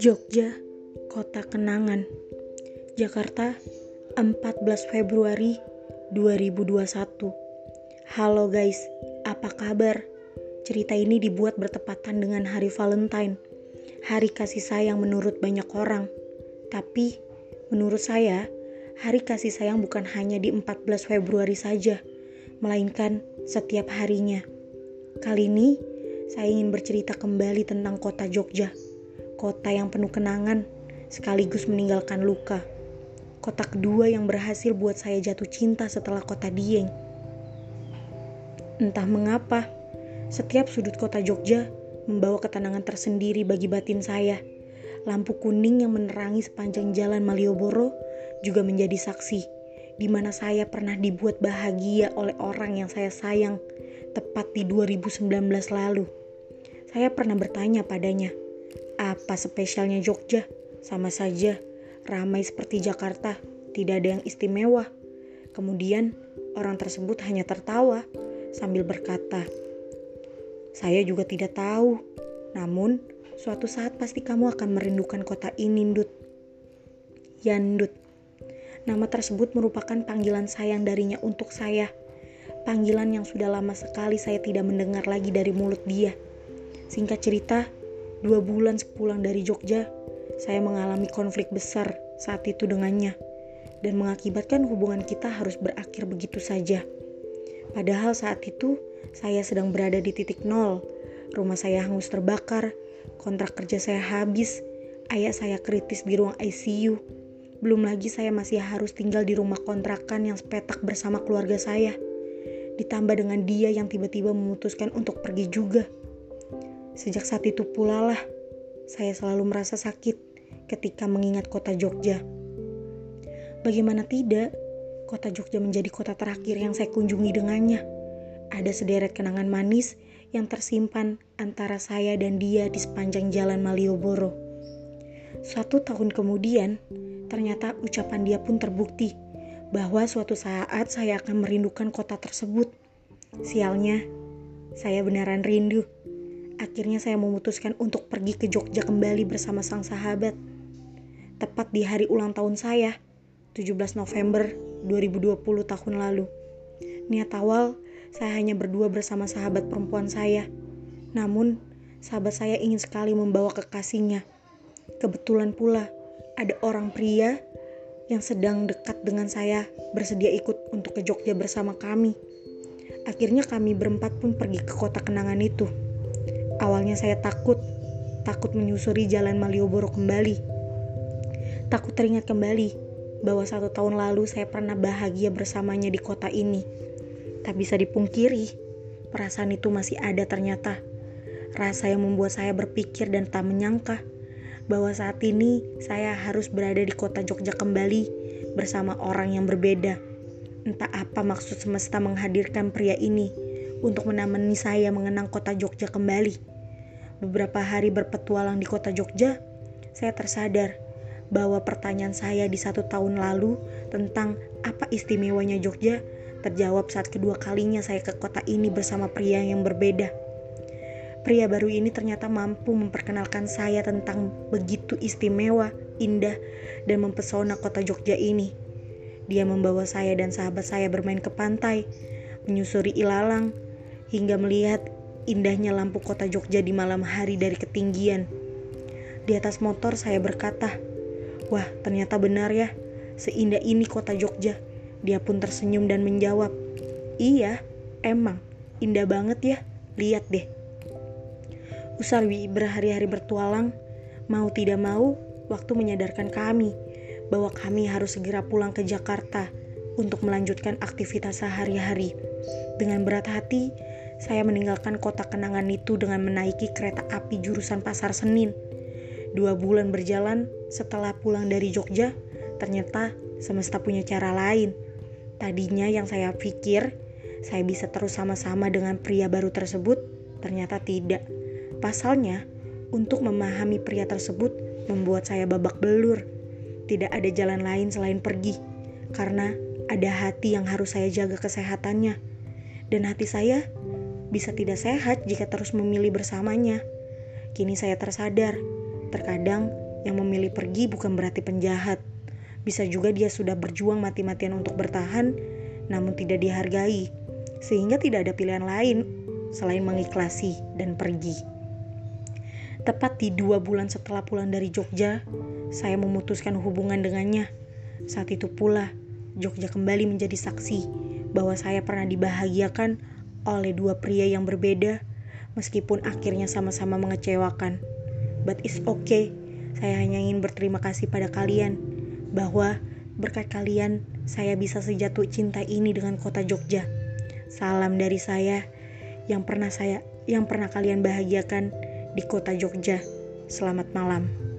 Jogja, Kota Kenangan. Jakarta, 14 Februari 2021 Halo guys, apa kabar? Cerita ini dibuat bertepatan dengan hari Valentine Hari kasih sayang menurut banyak orang. Tapi, menurut saya, hari kasih sayang bukan hanya di 14 Februari saja Melainkan setiap harinya Kali ini, saya ingin bercerita kembali tentang kota Jogja kota yang penuh kenangan sekaligus meninggalkan luka. Kota kedua yang berhasil buat saya jatuh cinta setelah kota Dieng. Entah mengapa, setiap sudut kota Jogja membawa ketenangan tersendiri bagi batin saya. Lampu kuning yang menerangi sepanjang jalan Malioboro juga menjadi saksi di mana saya pernah dibuat bahagia oleh orang yang saya sayang tepat di 2019 lalu. Saya pernah bertanya padanya, apa spesialnya Jogja? Sama saja, ramai seperti Jakarta, tidak ada yang istimewa. Kemudian, orang tersebut hanya tertawa sambil berkata, "Saya juga tidak tahu, namun suatu saat pasti kamu akan merindukan kota ini, Ndut." Yandut. Nama tersebut merupakan panggilan sayang darinya untuk saya. Panggilan yang sudah lama sekali saya tidak mendengar lagi dari mulut dia. Singkat cerita, Dua bulan sepulang dari Jogja, saya mengalami konflik besar saat itu dengannya dan mengakibatkan hubungan kita harus berakhir begitu saja. Padahal saat itu saya sedang berada di titik nol, rumah saya hangus terbakar, kontrak kerja saya habis, ayah saya kritis di ruang ICU. Belum lagi saya masih harus tinggal di rumah kontrakan yang sepetak bersama keluarga saya. Ditambah dengan dia yang tiba-tiba memutuskan untuk pergi juga. Sejak saat itu pula lah, saya selalu merasa sakit ketika mengingat kota Jogja. Bagaimana tidak, kota Jogja menjadi kota terakhir yang saya kunjungi dengannya. Ada sederet kenangan manis yang tersimpan antara saya dan dia di sepanjang jalan Malioboro. Suatu tahun kemudian, ternyata ucapan dia pun terbukti bahwa suatu saat saya akan merindukan kota tersebut. Sialnya, saya beneran rindu. Akhirnya saya memutuskan untuk pergi ke Jogja kembali bersama sang sahabat. Tepat di hari ulang tahun saya, 17 November 2020 tahun lalu. Niat awal, saya hanya berdua bersama sahabat perempuan saya. Namun, sahabat saya ingin sekali membawa kekasihnya. Kebetulan pula, ada orang pria yang sedang dekat dengan saya bersedia ikut untuk ke Jogja bersama kami. Akhirnya kami berempat pun pergi ke kota kenangan itu. Awalnya saya takut, takut menyusuri jalan Malioboro kembali. Takut teringat kembali bahwa satu tahun lalu saya pernah bahagia bersamanya di kota ini. Tak bisa dipungkiri, perasaan itu masih ada ternyata. Rasa yang membuat saya berpikir dan tak menyangka bahwa saat ini saya harus berada di kota Jogja kembali bersama orang yang berbeda. Entah apa maksud semesta menghadirkan pria ini untuk menemani saya mengenang kota Jogja kembali. Beberapa hari berpetualang di kota Jogja, saya tersadar bahwa pertanyaan saya di satu tahun lalu tentang apa istimewanya Jogja terjawab saat kedua kalinya saya ke kota ini bersama pria yang berbeda. Pria baru ini ternyata mampu memperkenalkan saya tentang begitu istimewa, indah, dan mempesona kota Jogja ini. Dia membawa saya dan sahabat saya bermain ke pantai, menyusuri ilalang, hingga melihat indahnya lampu kota Jogja di malam hari dari ketinggian. Di atas motor saya berkata, Wah ternyata benar ya, seindah ini kota Jogja. Dia pun tersenyum dan menjawab, Iya, emang, indah banget ya, lihat deh. Usarwi berhari-hari bertualang, mau tidak mau, waktu menyadarkan kami bahwa kami harus segera pulang ke Jakarta untuk melanjutkan aktivitas sehari-hari. Dengan berat hati, saya meninggalkan kota kenangan itu dengan menaiki kereta api jurusan Pasar Senin. Dua bulan berjalan setelah pulang dari Jogja, ternyata semesta punya cara lain. Tadinya yang saya pikir saya bisa terus sama-sama dengan pria baru tersebut, ternyata tidak. Pasalnya, untuk memahami pria tersebut membuat saya babak belur. Tidak ada jalan lain selain pergi, karena ada hati yang harus saya jaga kesehatannya Dan hati saya bisa tidak sehat jika terus memilih bersamanya. Kini saya tersadar, terkadang yang memilih pergi bukan berarti penjahat. Bisa juga dia sudah berjuang mati-matian untuk bertahan, namun tidak dihargai, sehingga tidak ada pilihan lain selain mengikhlasi dan pergi. Tepat di dua bulan setelah pulang dari Jogja, saya memutuskan hubungan dengannya. Saat itu pula, Jogja kembali menjadi saksi bahwa saya pernah dibahagiakan oleh dua pria yang berbeda meskipun akhirnya sama-sama mengecewakan. But it's okay, saya hanya ingin berterima kasih pada kalian bahwa berkat kalian saya bisa sejatuh cinta ini dengan kota Jogja. Salam dari saya yang pernah saya yang pernah kalian bahagiakan di kota Jogja. Selamat malam.